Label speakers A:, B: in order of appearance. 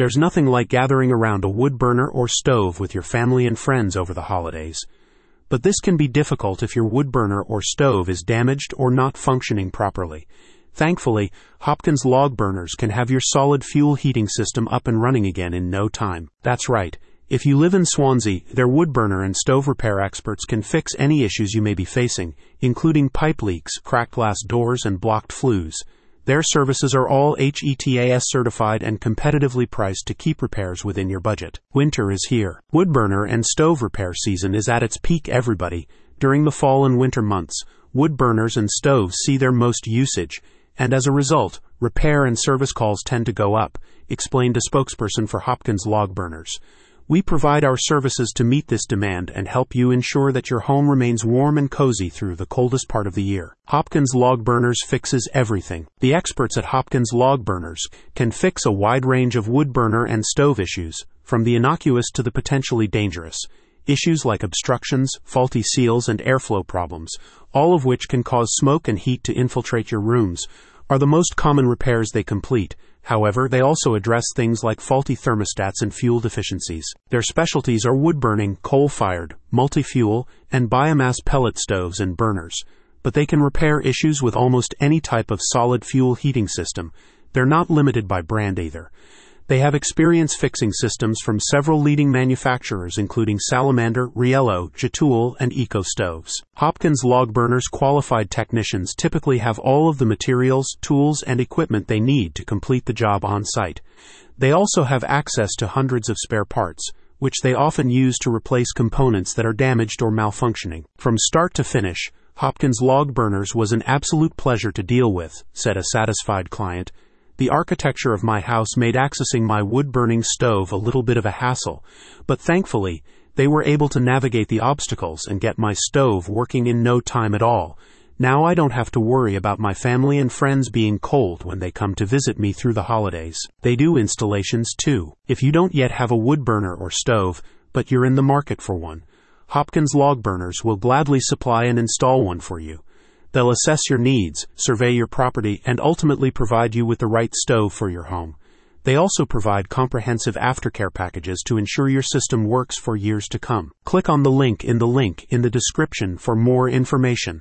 A: There's nothing like gathering around a wood burner or stove with your family and friends over the holidays. But this can be difficult if your wood burner or stove is damaged or not functioning properly. Thankfully, Hopkins log burners can have your solid fuel heating system up and running again in no time. That's right. If you live in Swansea, their wood burner and stove repair experts can fix any issues you may be facing, including pipe leaks, cracked glass doors, and blocked flues. Their services are all HETAS certified and competitively priced to keep repairs within your budget. Winter is here. Wood burner and stove repair season is at its peak, everybody. During the fall and winter months, wood burners and stoves see their most usage, and as a result, repair and service calls tend to go up, explained a spokesperson for Hopkins Log Burners. We provide our services to meet this demand and help you ensure that your home remains warm and cozy through the coldest part of the year. Hopkins Log Burners fixes everything. The experts at Hopkins Log Burners can fix a wide range of wood burner and stove issues, from the innocuous to the potentially dangerous. Issues like obstructions, faulty seals, and airflow problems, all of which can cause smoke and heat to infiltrate your rooms, are the most common repairs they complete However, they also address things like faulty thermostats and fuel deficiencies. Their specialties are wood burning, coal fired, multi fuel, and biomass pellet stoves and burners. But they can repair issues with almost any type of solid fuel heating system. They're not limited by brand either. They have experience fixing systems from several leading manufacturers, including Salamander, Riello, Jotul, and Eco Stoves. Hopkins Log Burners qualified technicians typically have all of the materials, tools, and equipment they need to complete the job on site. They also have access to hundreds of spare parts, which they often use to replace components that are damaged or malfunctioning. From start to finish, Hopkins Log Burners was an absolute pleasure to deal with, said a satisfied client. The architecture of my house made accessing my wood burning stove a little bit of a hassle, but thankfully, they were able to navigate the obstacles and get my stove working in no time at all. Now I don't have to worry about my family and friends being cold when they come to visit me through the holidays. They do installations too. If you don't yet have a wood burner or stove, but you're in the market for one, Hopkins Log Burners will gladly supply and install one for you. They'll assess your needs, survey your property, and ultimately provide you with the right stove for your home. They also provide comprehensive aftercare packages to ensure your system works for years to come. Click on the link in the link in the description for more information.